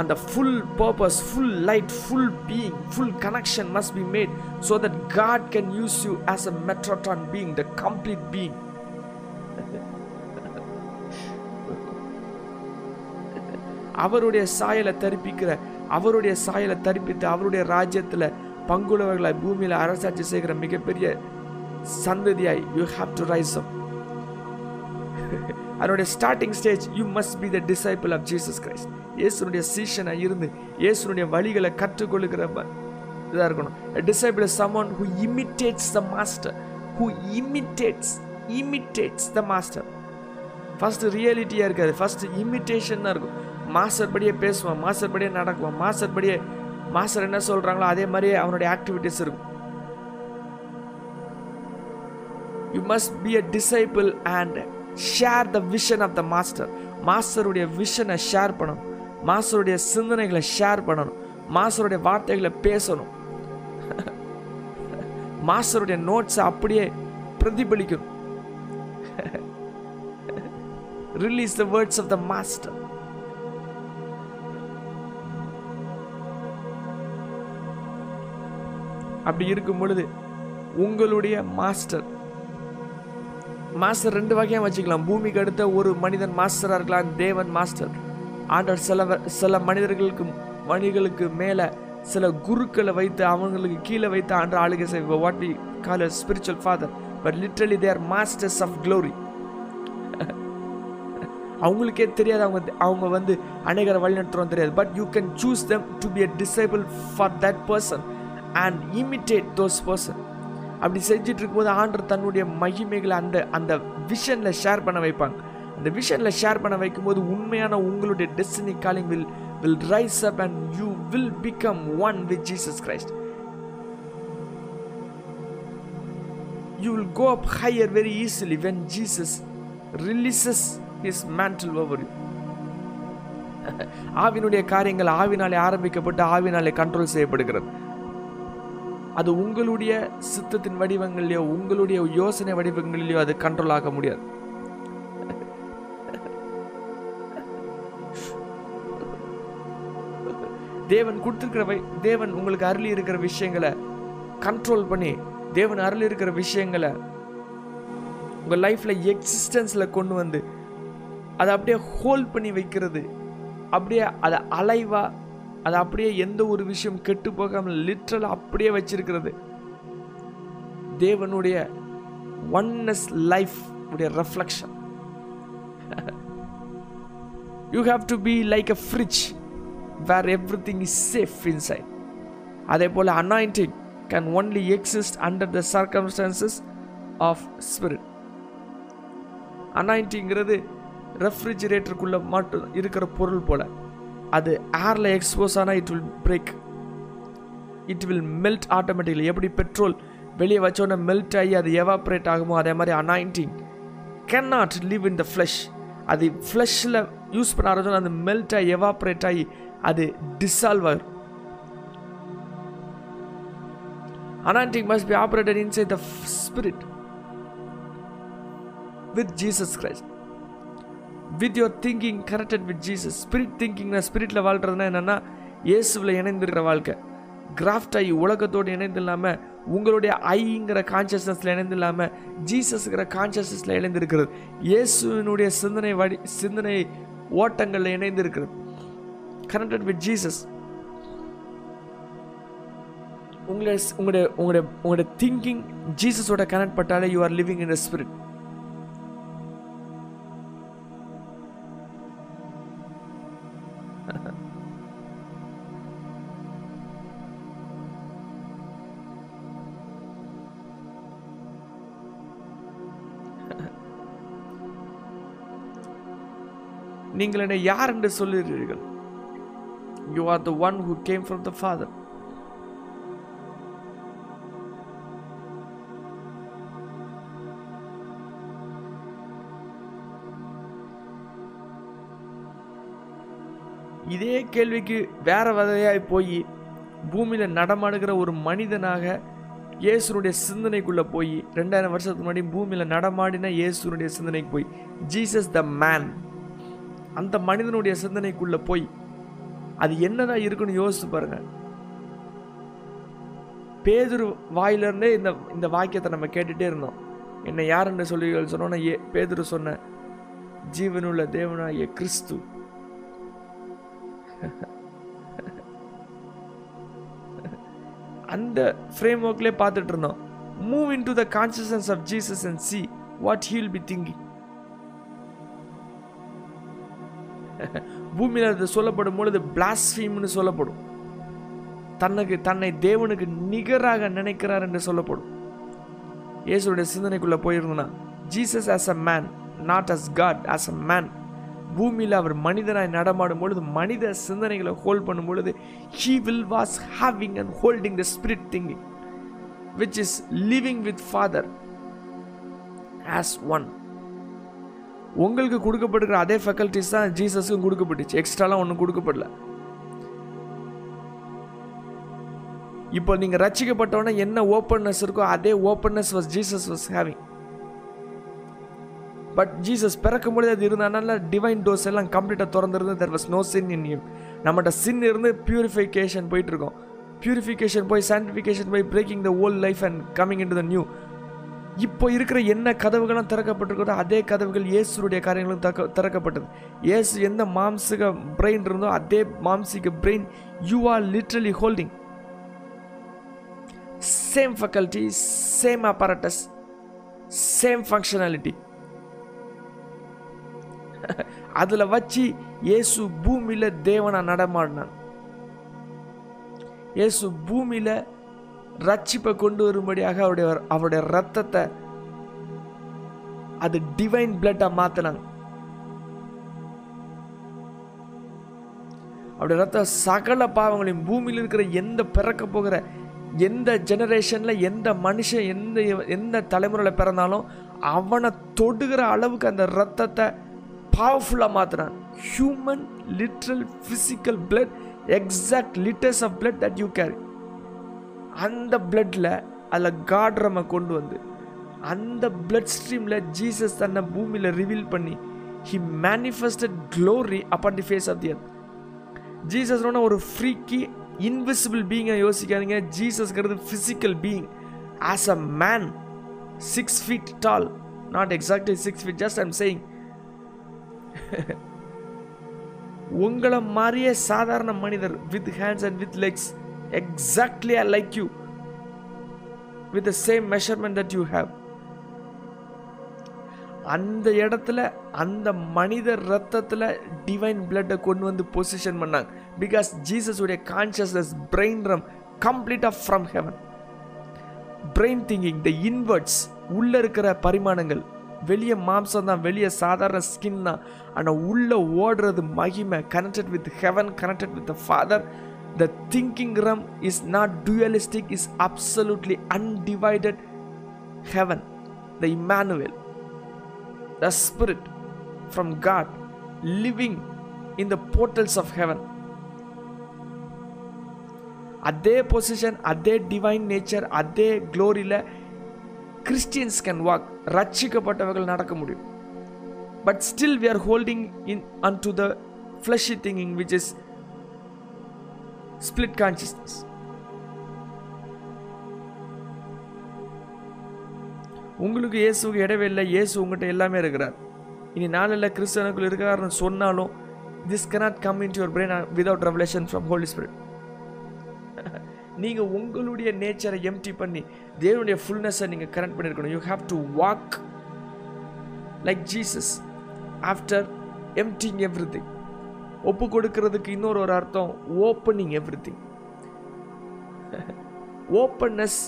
அந்த full purpose full light full being full connection must be made so that God can use you as a Metatron being the complete being அவருடைய சாயலை தரிப்பிக்கிற அவருடைய சாயலை தரிப்பித்து அவருடைய ராஜ்யத்தில் பங்குள்ளவர்களாய் பூமியில் அரசாட்சி செய்கிற மிகப்பெரிய சந்ததியாய் you have to rise up அதனுடைய starting stage you must be the disciple of Jesus Christ இயேசுனுடைய சீஷனாக இருந்து இயேசுனுடைய வழிகளை கற்றுக்கொள்ளுகிற இதாக இருக்கணும் disciple someone who imitates the master who imitates imitates the master first ரியாலிட்டியாக இருக்காது ஃபஸ்ட்டு இமிட்டேஷன் தான் இருக்கும். மாஸ்டர் படியே பேசுவான் மாஸ்டர் படியே நடக்குவான் மாஸ்டர் படியே மாஸ்டர் என்ன சொல்கிறாங்களோ அதே மாதிரியே அவனுடைய ஆக்டிவிட்டீஸ் இருக்கும். You must be a disciple and share the vision of the master மாஸ்டருடைய விஷனை ஷேர் பண்ணணும். மாஸ்டருடைய சிந்தனைகளை ஷேர் பண்ணணும். மாஸ்டருடைய வார்த்தைகளை பேசணும். மாஸ்டருடைய நோட்ஸை அப்படியே பிரதிபலிக்கணும். Release the words of the master அப்படி இருக்கும் பொழுது உங்களுடைய மாஸ்டர் மாஸ்டர் ரெண்டு வகையாக வச்சுக்கலாம். பூமிக்கு அடுத்த ஒரு மனிதன் மாஸ்டராக இருக்கலாம் தேவன் மாஸ்டர். ஆண்டவர் சில சில மனிதர்களுக்கு மனிதர்களுக்கு மேலே சில குருக்களை வைத்து அவங்களுக்கு கீழே வைத்து ஆண்டு ஆளுகை செய்வோம் what we call spiritual father but literally they are masters of glory அவங்களுக்கே தெரியாது அவங்க அவங்க வந்து அநேகரை வழிநடத்துறோம் தெரியாது. But you can choose them to be a disciple for that person and imitate those person அப்படி செஞ்சுட்டு இருக்கும்போது ஆண்டர் தன்னுடைய மகிமைகளை அந்த அந்த விஷனில் ஷேர் பண்ண வைப்பாங்க. அந்த விஷனில் ஷேர் பண்ண வைக்கும்போது உண்மையான உங்களுடைய destiny calling will will rise up and you will become one with Jesus Christ you will go up higher very easily when Jesus releases his mantle over you ஆவினுடைய காரியங்கள் ஆவினாலே ஆரம்பிக்கப்பட்டு ஆவினாலே கண்ட்ரோல் செய்யப்படுகிறது. அது உங்களுடைய சித்தத்தின் வடிவங்களிலோ உங்களுடைய யோசனை வடிவங்களிலையோ அது கண்ட்ரோல் ஆக முடியாது. தேவன் கொடுத்திருக்கிற வை தேவன் உங்களுக்கு அருளி இருக்கிற விஷயங்களை கண்ட்ரோல் பண்ணி தேவன் அருள் இருக்கிற விஷயங்களை உங்கள் லைஃப்பில் எக்ஸிஸ்டன்ஸில் கொண்டு வந்து அதை அப்படியே ஹோல்ட் பண்ணி வைக்கிறது. அப்படியே அதை அலைவாக அது அப்படியே எந்த ஒரு விஷயம் கெட்டு போகாமல் லிட்ரல் அப்படியே வச்சிருக்கிறது. தேவனுடைய ஒன்னஸ் லைஃப் உடைய reflection you have to be like a fridge where everything is safe inside அதே போல் anointing can only exist under the circumstances of spirit அனாயிண்டிங்கிறது ரெஃப்ரிஜிரேட்டருக்குள்ளே மட்டும் இருக்கிற பொருள் போல். அது ஏரில் எக்ஸ்போஸ் ஆனால் it will break it will melt automatically எப்படி பெட்ரோல் வெளியே வச்சோன்னே மெல்ட் ஆகி அது எவாப்ரேட் ஆகுமோ? அதே மாதிரி anointing can not live in the flesh அது ஃப்ளஷில் யூஸ் பண்ண ஆரம்பிச்சோன்னா அது மெல்ட் ஆகி எவாப்ரேட் ஆகி அது டிசால்வ் ஆகும் Anointing must be operated inside the spirit with Jesus Christ with your thinking connected with Jesus spirit திங்கிங்னா ஸ்பிரிட்டில் வாழ்கிறதுனா என்னென்னா இயேசுவில் இணைந்திருக்கிற வாழ்க்கை. கிராஃப்ட் ஆகி உலகத்தோடு இணைந்து இல்லாமல் உங்களுடைய ஐங்கிற கான்சியஸ்னஸில் இணைந்து இல்லாமல் ஜீசஸ்ங்கிற கான்சியஸ்னஸில் இணைந்திருக்கிறது. இயேசுவினுடைய சிந்தனை வடி சிந்தனை ஓட்டங்களில் இணைந்திருக்கிறது. கனெக்டட் வித் ஜீசஸ் உங்களுடைய உங்களுடைய உங்களுடைய உங்களுடைய திங்கிங் ஜீசஸோட connect பட்டாலே you are living in the spirit நீங்கள் என்னை யார் என்று சொல்லுகிறீர்கள்? You are the one who came from the father இதே கேள்விக்கு வேற வகையாய் போய் பூமியில் நடமாடுகிற ஒரு மனிதனாக இயேசுனுடைய சிந்தனைக்குள்ளே போய் ரெண்டாயிரம் வருஷத்துக்கு முன்னாடி பூமியில் நடமாடின இயேசுனுடைய சிந்தனைக்கு போய் ஜீசஸ் த மேன் அந்த மனிதனுடைய சிந்தனைக்குள்ளே போய் அது என்னதான் இருக்குன்னு யோசிச்சு பாருங்க. பேதுரு வாயிலிருந்தே இந்த இந்த வாக்கியத்தை நம்ம கேட்டுகிட்டே இருந்தோம். என்னை யாருன்னு சொல்லி சொன்னோன்னா ஏ பேதுரு சொன்ன ஜீவனுள்ள தேவனாகிய கிறிஸ்து. அந்த ஃப்ரேம் ஒர்க்லேயே பார்த்துட்டு இருந்தோம். Move into the consciousness of Jesus and see what he'll be thinking பூமியில் அது சொல்லப்படும் பொழுது பிளாஸ்ஃபீம்னு சொல்லப்படும். தன்னுக்கு தன்னை தேவனுக்கு நிகராக நினைக்கிறார் என்று சொல்லப்படும். இயேசுடைய சிந்தனைக்குள்ளே போயிருந்தோம்னா Jesus as a man not as God as a man பூமியில் அவர் மனிதனாய் நடமாடும் பொழுது மனித சிந்தனைகளை ஹோல்ட் பண்ணும் பொழுது he will was having and holding the spirit thinking which is living with father as one உங்களுக்கு கொடுக்கப்படுகிற அதே ஃபெக்கல்டிஸ் தான் ஜீசஸுக்கும் கொடுக்கப்பட்டுச்சு. எக்ஸ்ட்ராலாம் ஒன்றும் கொடுக்கப்படல. இப்போ நீங்கள் ரச்சிக்கப்பட்டவொடனே என்ன ஓப்பன்னஸ் இருக்கோ அதே openness was Jesus was having but Jesus பிறக்கும் பொழுது அது இருந்தனால டிவைன் டோஸ் எல்லாம் கம்ப்ளீட்டாக திறந்துருந்து there was no sin in you நம்மகிட்ட சின் இருந்து பியூரிஃபிகேஷன் போயிட்டு இருக்கோம். பியூரிஃபிகேஷன் போய் சான்டிஃபிகேஷன் போய் breaking the old life and coming into the new இப்போ இருக்கிற என்ன கதவுகளும் திறக்கப்பட்டிருக்கிறதோ அதே கதவுகள் இயேசுடைய காரியங்களும் தக்க திறக்கப்பட்டது. இயேசு எந்த மாம்சிக பிரெயின் இருந்தோ அதே மாம்சிக brain you are literally holding same faculty same apparatus same functionality அதில் வச்சு இயேசு பூமியில் தேவனாக நடமாடினான். இயேசு பூமியில் ரட்சிப்பை கொண்டு வரும்படியாக அவருடைய அவருடைய ரத்தத்தை அது டிவைன் பிளட்டாக மாற்றினாங்க அவருடைய ரத்தம் சகல பாவங்களையும் பூமியில் இருக்கிற எந்த பிறக்க போகிற எந்த ஜெனரேஷனில் எந்த மனுஷன் எந்த எந்த தலைமுறையில் பிறந்தாலும் அவனை தொடுகிற அளவுக்கு அந்த ரத்தத்தை பவர்ஃபுல்லாக மாற்றுறான் human literal physical blood exact litres of blood that you carry அந்த பிளட்டில் அதில் காட் நம்ம கொண்டு வந்து அந்த பிளட் ஸ்ட்ரீமில் ஜீசஸ் தன்னை பூமியில் ரிவீல் பண்ணி he manifested glory upon the face of the earth ஜீசஸ்னோட ஒரு ஃப்ரீக்கி இன்விசிபிள் பீங்கை யோசிக்காதீங்க. ஜீசஸ்ங்கிறது physical being as a man six feet tall not exactly six feet just I'm saying உங்களை மாதிரியே சாதாரண மனிதர் with hands and with legs exactly I like you with the same measurement that you have அந்த இடத்துல அந்த மனித ரத்தத்தில் divine பிளட்டை கொண்டு வந்து பொசிஷன் பண்ணாங்க. பிகாஸ் ஜீசஸ் உடைய கான்சியஸ்னஸ் பிரெயின் ரம் கம்ப்ளீட்டாக from heaven brain thinking the inwards உள்ளே இருக்கிற பரிமாணங்கள் வெளியே மாம்சம் தான் வெளியே சாதாரண ஸ்கின் தான் ஆனால் உள்ளே ஓடுறது மகிமை connected with heaven connected with the father the thinking realm is not dualistic is absolutely undivided heaven the Immanuel the spirit from God living in the portals of heaven. அதே பொசிஷன் அதே divine nature அதே க்ளோரியில் Christians can walk ரட்சிக்கப்பட்டவர்கள் நடக்க முடியும். But still we are holding in on to the fleshy thinking which is split consciousness உங்களுக்கு இயேசுக்கு இடவே இல்லை இயேசு உங்கள்கிட்ட எல்லாமே இருக்கிறார். இனி நாளில் கிறிஸ்தவனுக்குள் இருக்கிறாருன்னு சொன்னாலும் this cannot come in your brain without revelation from holy spirit நீங்கள் உங்களுடைய நேச்சரை எம்டி பண்ணி தேவனுடைய ஃபுல்னஸை நீங்கள் கனெக்ட் பண்ணியிருக்கணும் you have to walk like Jesus after emptying everything ஒப்பு கொடுக்கறதுக்கு இன்னொரு ஒரு அர்த்தம் opening everything openness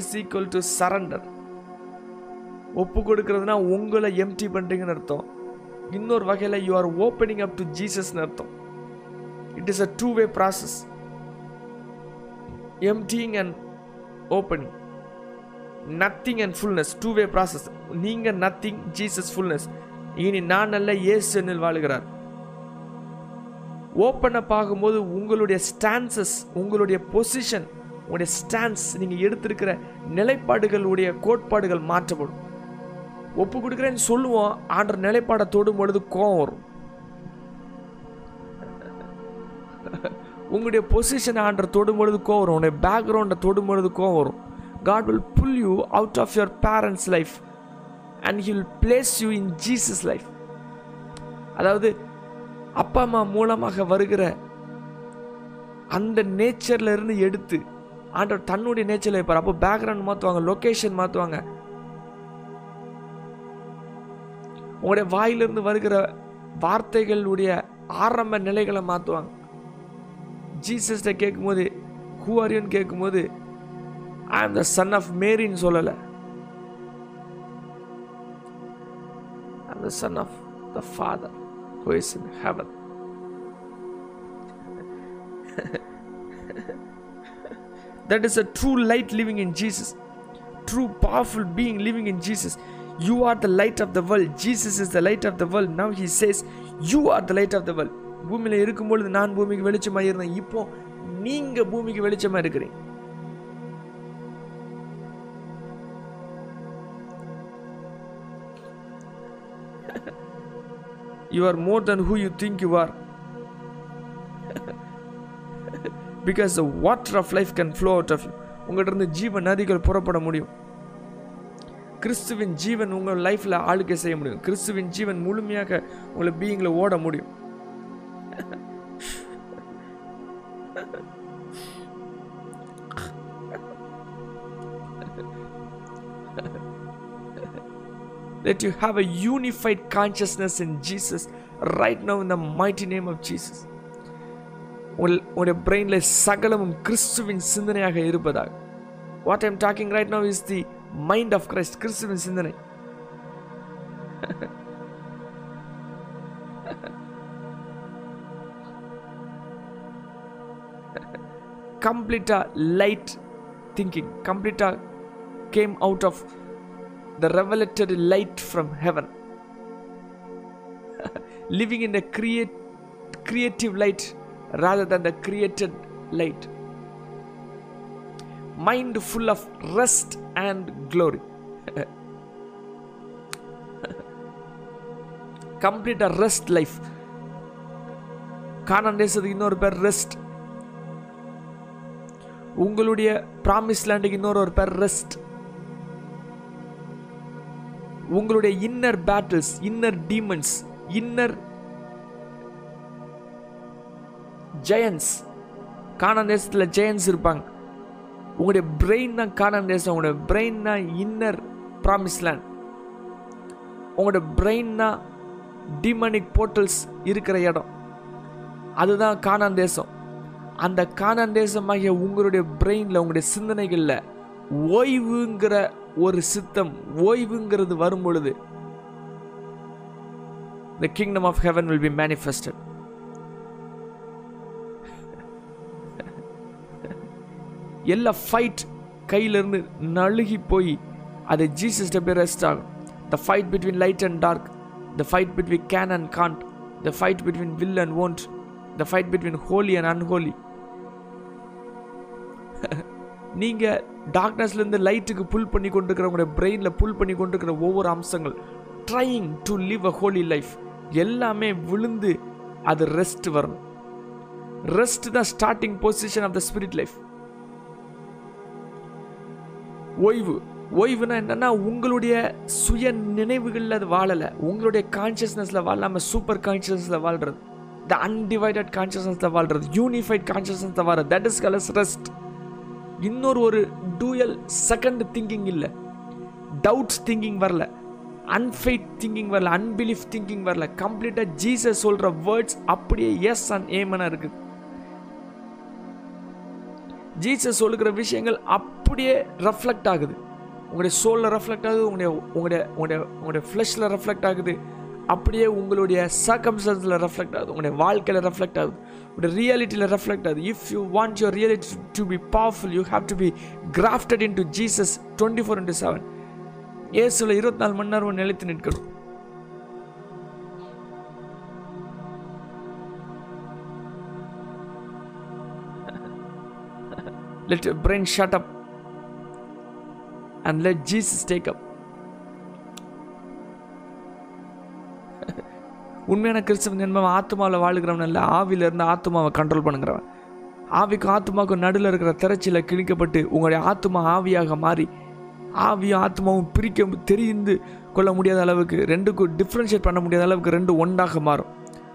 is equal to surrender ஒப்பு கொடுக்கறதுனா உங்களை எம்டி பண்ணுறீங்கன்னு அர்த்தம். இன்னொரு வகையில் you are opening up to ஜீசஸ்னு அர்த்தம். It is a two way process emptying and opening nothing and fullness two way process நீங்கள் நத்திங் ஜீசஸ் ஃபுல்னஸ் இனி நான் நல்ல இயேசு என்னில் வாழுகிறார். ஓப்பன் அப் ஆகும்போது உங்களுடைய ஸ்டான்சஸ் உங்களுடைய பொசிஷன் உங்களுடைய ஸ்டான்ஸ் நீங்கள் எடுத்திருக்கிற நிலைப்பாடுகளுடைய கோட்பாடுகள் மாற்றப்படும். ஒப்பு கொடுக்குறேன்னு சொல்லுவோம் ஆண்டர் நிலைப்பாடை தொடும் பொழுது கோவம் வரும். உங்களுடைய பொசிஷனை ஆண்டர் தொடும்பொழுது கோவம் வரும். உங்களுடைய பேக்ரவுண்டை தொடும்பொழுது கோவம் வரும். God will pull you out of your parents life and he will place you in Jesus life அதாவது அப்பா அம்மா மூலமாக வருகிற அந்த நேச்சரில் இருந்து எடுத்து ஆண்டவர் தன்னுடைய நேச்சரில் வைப்பார். அப்போ பேக்ரவுண்ட் மாற்றுவாங்க லொக்கேஷன் மாற்றுவாங்க உங்களுடைய வாயிலிருந்து வருகிற வார்த்தைகளுடைய ஆரம்ப நிலைகளை மாற்றுவாங்க ஜீசஸ்ட கேட்கும்போது ஹூ ஆர் கேட்கும்போது ஐ ஆம் த சன் ஆஃப் மேரின்னு சொல்லலை. I the son of the father who is in heaven. that is a true light living in Jesus, true powerful being living in Jesus. You are the light of the world. Jesus is the light of the world. Now he says, You are the light of the world. பூமியில் இருக்கும்பொழுது நான் பூமிக்கு வெளிச்சமாக இருந்தேன் இப்போ நீங்கள் பூமிக்கு வெளிச்சமாக இருக்கிறீங்க you are more than who you think you are. Because the water of life can flow out of you உங்கள்கிட்ட இருந்து ஜீவ நதிகள் புறப்பட முடியும். கிறிஸ்துவின் ஜீவன் உங்கள் லைஃப்பில் ஆளுகை செய்ய முடியும். கிறிஸ்துவின் ஜீவன் முழுமையாக உங்களை பீயிங்கில் ஓட முடியும். Let you have a unified consciousness in Jesus right now in the mighty name of Jesus. உங்கள் உங்களுடைய பிரெயினில் சகலமும் கிறிஸ்துவின் சிந்தனையாக இருப்பதாக what I'm talking right now is the mind of Christ கிறிஸ்துவின் சிந்தனை கம்ப்ளீட்டா லைட் திங்கிங் கம்ப்ளீட்டா came out of the revelatory light from heaven living in a create, creative light rather than the created light mind full of rest and glory complete a rest life Canaan தேசத்துக்கு இன்னொரு பேர் rest உங்களுடைய promise லேண்டுக்கு இன்னொரு ஒரு பேர் rest உங்களுடைய inner battles inner demons inner giants Canaan தேசத்தில் ஜெயன்ஸ் இருப்பாங்க. உங்களுடைய பிரெயின் தான் காணான் தேசம் உங்களுடைய பிரெயின் தான் இன்னர் ப்ராமிஸ் லேண்ட் உங்களுடைய பிரெயின் தான் டிமனிக் போர்ட்டல்ஸ் இருக்கிற இடம். அதுதான் காணான் தேசம் அந்த காணான் தேசமாகிய உங்களுடைய பிரெயினில் உங்களுடைய சிந்தனைகளில் ஓய்வுங்கிற ஒரு சித்தம் ஓய்வுங்கிறது வரும் பொழுது the kingdom of heaven will be manifested எல்லா ஃபைட் கையிலிருந்து நழுகி போய் அது ஜீசஸ் போய் ரெஸ்ட் ஆகும். The fight between light and dark the fight between can and can't the fight between will and won't the fight between holy and unholy நீங்கள் டார்க்னஸ்லேருந்து லைட்டுக்கு புல் பண்ணி கொண்டுருக்கிறவங்களுடைய பிரெயினில் புல் பண்ணி கொண்டிருக்கிற ஒவ்வொரு அம்சங்கள் trying to live a holy life எல்லாமே விழுந்து அது ரெஸ்ட் வரணும். ரெஸ்ட் தான் starting position of the spirit life ஓய்வு. ஓய்வுனா என்னன்னா உங்களுடைய சுய நினைவுகளில் அது வாழலை. உங்களுடைய கான்சியஸ்னஸில் வாழாமல் சூப்பர் கான்சியஸ்னஸில் வாழ்றது. த அன்டிவைடட் கான்சியஸ்னஸில் வாழ்றது. யூனிஃபைட் கான்சியஸ்னஸில் வாழ்றது. தட் இஸ் கலஸ் ரெஸ்ட் இன்னொரு ஒரு டூயல் செகண்ட் திங்கிங் இல்லை. டவுட்ஸ் திங்கிங் வரல. அன்ஃபைட் திங்கிங் வரல. அன்பிலீஃப் திங்கிங் வரல. கம்ப்ளீட்டாக ஜீசஸ் சொல்கிற வேர்ட்ஸ் அப்படியே எஸ் அண்ட் ஏமனாக இருக்குது ஜீசஸ் சொல்லுகிற விஷயங்கள் அப்படியே ரெஃப்ளெக்ட் ஆகுது. உங்களுடைய சோலில் ரெஃப்ளெக்ட் ஆகுது. உங்களுடைய உங்களுடைய உங்களுடைய உங்களுடைய ஃப்ளஷில் ரெஃப்ளெக்ட் ஆகுது. அப்படியே உங்களுடைய சர்க்கம்ஸ்டன்ஸில் ரெஃப்ளெக்ட் ஆகுது உங்களுடைய வாழ்க்கையில் ரெஃப்ளெக்ட் ஆகுது உங்களுடைய ரியாலிட்டியில் ரெஃப்ளெக்ட் ஆகுது. If you want your reality to be powerful you have to be grafted into Jesus twenty four into seven ஏசுல இருபத்தி நாலு மணி நேரம் நிலைத்து நிற்கணும். Let your brain shut up and let Jesus take up. உண்மையான கிறிஸ்தவன் என்பவன் ஆத்மாவில் வாழுகிறவன் இல்லை ஆவியிலிருந்து ஆத்மாவை கண்ட்ரோல் பண்ணுங்கிறவன் ஆவிக்கும் ஆத்மாவுக்கும் நடுவில் இருக்கிற திரைச்சியில் கிழிக்கப்பட்டு உங்களுடைய ஆத்மா ஆவியாக மாறி ஆவியும் ஆத்மாவும் பிரிக்க தெரிந்து கொள்ள முடியாத அளவுக்கு ரெண்டுக்கும் டிஃப்ரென்ஷியேட் பண்ண முடியாத அளவுக்கு ரெண்டு ஒன்றாக மாறும்.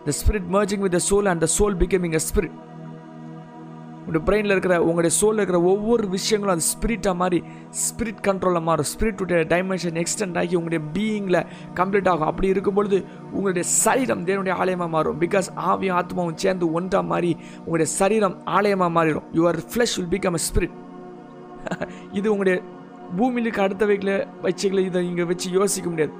The spirit merging with the soul and the soul becoming a spirit உங்களுடைய பிரெயினில் இருக்கிற உங்களுடைய சோலில் இருக்கிற ஒவ்வொரு விஷயங்களும் அது ஸ்பிரிட்டாக மாறி ஸ்பிரிட் கண்ட்ரோலில் மாறும். ஸ்பிரிட்டுடைய டைமென்ஷன் எக்ஸ்டெண்ட் ஆகி உங்களுடைய பீயிங்கில் கம்ப்ளீட் ஆகும். அப்படி இருக்கும் பொழுது உங்களுடைய சரீரம் தேவனுடைய ஆலயமாக மாறும். பிகாஸ் ஆவியும் ஆத்மாவும் சேர்ந்து ஒன்றாக மாறி உங்களுடைய சரீரம் ஆலயமாக மாறிடும். Your flesh will become a spirit இது உங்களுடைய பூமியிலுக்கு வைக்கல வச்சுக்கல இதை இங்கே வச்சு யோசிக்க முடியாது.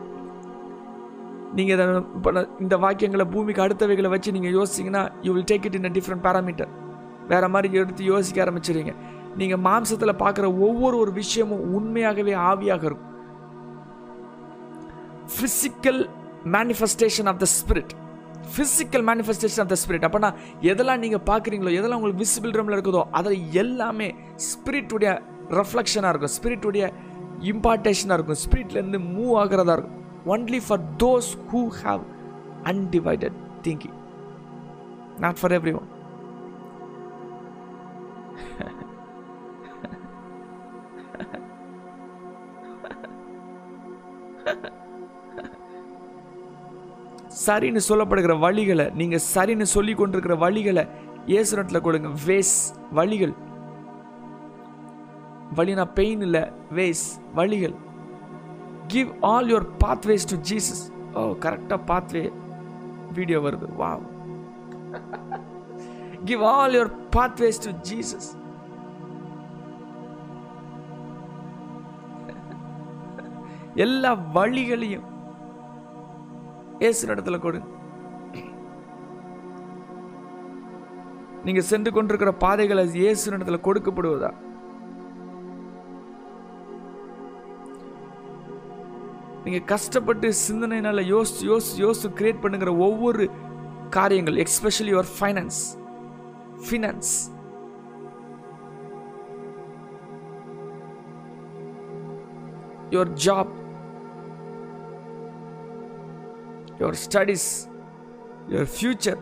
நீங்கள் இதை இப்போ இந்த வாக்கியங்களை பூமிக்கு அடுத்தவைகளை வச்சு நீங்கள் யோசிச்சிங்கன்னா you will take it in a different parameter வேறு மாதிரி எடுத்து யோசிக்க ஆரம்பிச்சிடுங்க நீங்கள் மாம்சத்தில் பார்க்குற ஒவ்வொரு ஒரு விஷயமும் உண்மையாகவே ஆவியாக இருக்கும். Physical manifestation of the spirit physical manifestation of the spirit அப்படின்னா எதெல்லாம் நீங்கள் பார்க்குறீங்களோ எதெல்லாம் உங்களுக்கு விசிபிள் ரூமில் இருக்குதோ அதில் எல்லாமே ஸ்பிரிட்டுடைய ரெஃப்ளெக்ஷனாக இருக்கும். ஸ்பிரிட்டுடைய இம்பார்ட்டேஷனாக இருக்கும். ஸ்பிரிட்லேருந்து மூவ் ஆகிறதா இருக்கும். Only for those who have undivided thinking not for everyone சரின்னு சொல்லப்படுகிற வழிகளை நீங்கள் சரின்னு சொல்லி கொண்டிருக்கிற வழிகளை ஏசுனத்தில் கொடுங்க. வேஸ் வழிகள். வழினா பெயின் இல்லை வேஸ் வழிகள். Give all your pathways to Jesus ஓ கரெக்டாக பாத்வே வீடியோ வருது. வா give all your pathways to Jesus எல்லா வழிகளையும் ஏசு இடத்துல கொடு. நீங்க சென்று கொண்டிருக்கிற அது இயேசு இடத்துல கொடுக்கப்படுவதா? நீங்க கஷ்டப்பட்டு சிந்தனைனால யோசிச்சு யோசிச்சு யோசிச்சு கிரியேட் பண்ணுங்கிற ஒவ்வொரு காரியங்கள் especially your finance finance your job your studies your future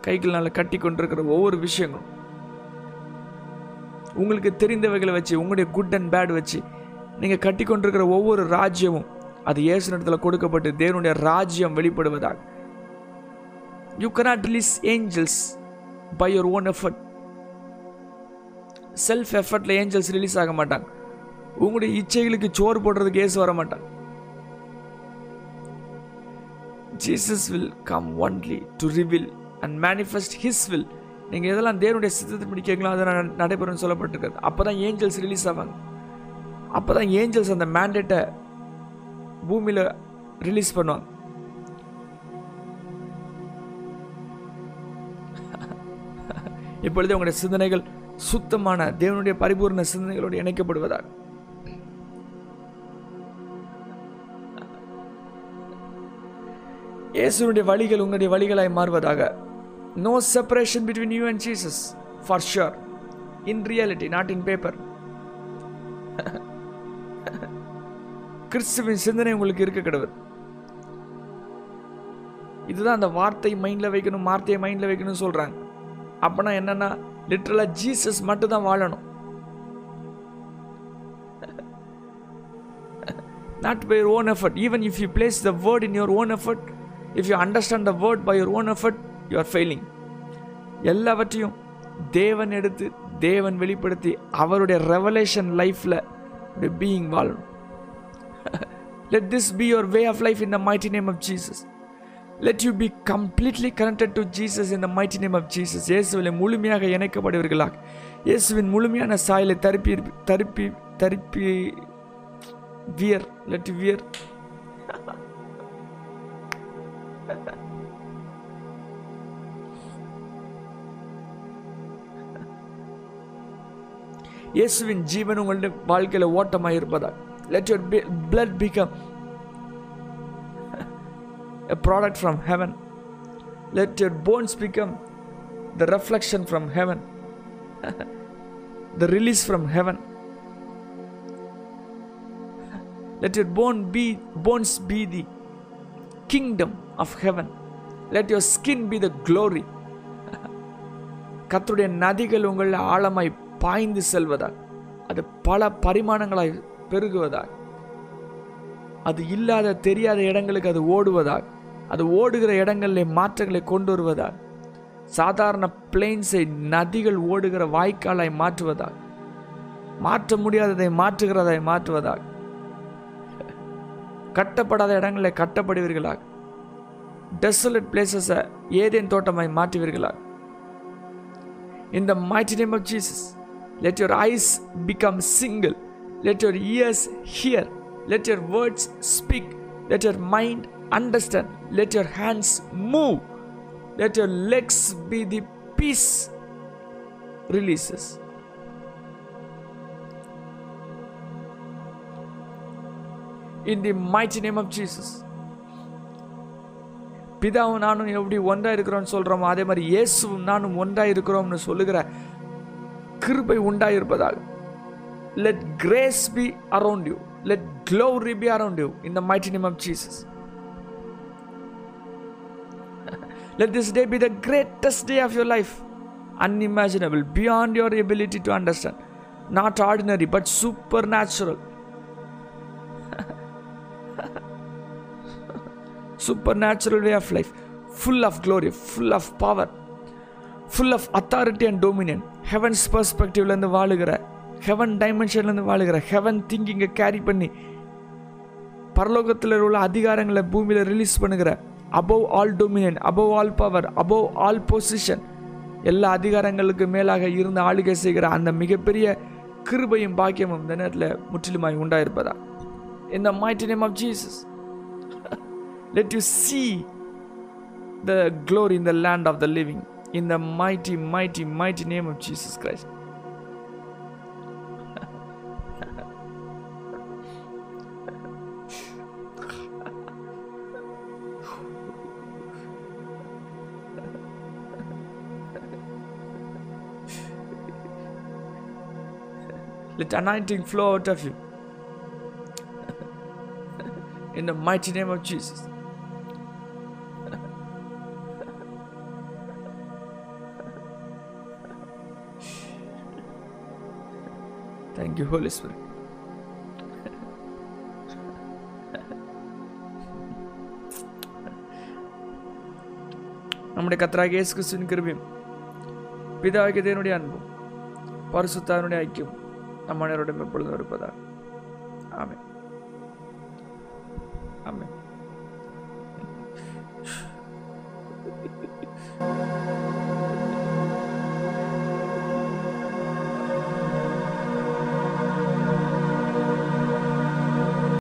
கைகளால் கட்டி கொண்டிருக்கிற ஒவ்வொரு விஷயங்களும் உங்களுக்கு தெரிந்தவைகளை வச்சு உங்களுடைய குட் அண்ட் பேட் வச்சு நீங்கள் கட்டி கொண்டிருக்கிற ஒவ்வொரு ராஜ்யமும் அது இயேசு இடத்துல கொடுக்கப்பட்டு தேவனுடைய ராஜ்யம் வெளிப்படுவதாக. You cannot release angels by your own effort self எஃபர்ட்டில் angels release ஆக மாட்டாங்க. உங்களுடைய இச்சைகளுக்கு சோறு போடுறதுக்கு ஏசு வர மாட்டாங்க Jesus will come only to reveal and manifest his will நீங்கள் எதெல்லாம் தேவனுடைய சித்தத்தின்படி கேட்கலாம். அதெல்லாம் நடைபெறும்னு சொல்லப்பட்டிருக்காது. அப்போ தான் ஏஞ்சல்ஸ் ரிலீஸ் ஆவாங்க. அப்போ தான் ஏஞ்சல்ஸ் அந்த மேண்டேட்டை பூமியில் ரிலீஸ் பண்ணுவாங்க. இப்பொழுது உங்களுடைய சிந்தனைகள் சுத்தமான தேவனுடைய பரிபூர்ண சிந்தனைகளோடு இணைக்கப்படுவதாக. இயேசுனுடைய வழிகள் உங்களுடைய வழிகளாய் மாறுவதாக. No separation between you and Jesus for sure in reality not in paper கிறிஸ்துவின் சிந்தனை உங்களுக்கு இருக்க கிடவுது இதுதான் அந்த வார்த்தை மைண்டில் வைக்கணும் வார்த்தையை மைண்டில் வைக்கணும்னு சொல்கிறாங்க அப்போனா என்னன்னா லிட்ரலாக ஜீசஸ் மட்டும் தான் வாழணும். Not by own own even if you place the word in in own own if you understand the word by your own effort you are failing எல்லாவற்றையும் தேவன் எடுத்து தேவன் வெளிப்படுத்தி அவருடைய ரெவலேஷன் லைஃப்பில் பீயிங் வாழணும். Let this be your way of life in the mighty name of Jesus let you be completely connected to Jesus in the mighty name of Jesus இயேசுவில் முழுமையாக இணைக்கப்படுவீர்களாக. இயேசுவின் முழுமையான சாயலை தருப்பி தருப்பி தருப்பி வியர் லெட் வியர் இயேசுவின் ஜீவன் உங்களுடைய வாழ்க்கையில் ஓட்டமாக இருப்பதா let your blood become a product from heaven let your bones become the reflection from heaven the release from heaven let your bone be bones be the kingdom of heaven let your skin be the glory கத்துடைய நதிகள் உங்கள் ஆழமாய் பாய்ந்து செல்வதாக அது பல பரிமாணங்களாய் பெருகுவதாக அது இல்லாத தெரியாத இடங்களுக்கு அது ஓடுவதாக அது ஓடுகிற இடங்களில் மாற்றங்களை கொண்டு வருவதால் சாதாரண பிளெயின்ஸை நதிகள் ஓடுகிற வாய்க்காலாய் மாற்றுவதாக மாற்ற முடியாததை மாற்றுகிறதை மாற்றுவதாக கட்டப்படாத இடங்களில் கட்டப்படுவீர்களாக. டெசலட் பிளேசஸை ஏதேன் தோட்டமாய் மாற்றுவீர்களாக In the mighty name of Jesus, let your eyes become single. Let your ears hear. Let your words speak. Let your mind understand. Let your hands move. Let your legs be the peace releases. In the mighty name of Jesus. பிதாவும் நானும் எப்படி ஒன்றா இருக்கிறோம்னு சொல்கிறோமோ அதே மாதிரி இயேசுவும் நானும் ஒன்றா இருக்கிறோம்னு சொல்லுகிற கிருபை உண்டாயிருப்பதாக let grace be around you let glory be around you in the mighty name of Jesus let this day be the greatest day of your life unimaginable beyond your ability to understand not ordinary but supernatural supernatural way of life full of glory full of power full of authority and dominion heaven's பர்ஸ்பெக்டிவ்லேருந்து வாழுகிற heaven டைமென்ஷன்லேருந்து வாழுகிற heaven திங்கிங்கை carry பண்ணி பரலோகத்தில் உள்ள அதிகாரங்களை பூமியில் release பண்ணுகிற above all dominion above all power above all position எல்லா அதிகாரங்களுக்கு மேலாக இருந்து ஆளுகை செய்கிற அந்த மிகப்பெரிய கிருபையும் பாக்கியமும் இந்த நேரத்தில் முற்றிலுமாய் உண்டாயிருப்பதா? இந்த mighty name of Jesus let you see the glory in the land of the living. In the mighty mighty mighty name of Jesus Christ. Let anointing flow out of you. In the mighty name of Jesus. Thank you, Holy Spirit. நம்முடைய கத்தராக இயேசு கிறிஸ்துவின் கிருபையும் பிதாவாகிய தேவனுடைய அன்பும் பரிசுத்தாவினுடைய ஐக்கியம் நம்ம அனைவருடன் எப்பொழுதும் இருப்பதாக ஆமென் ஆமென்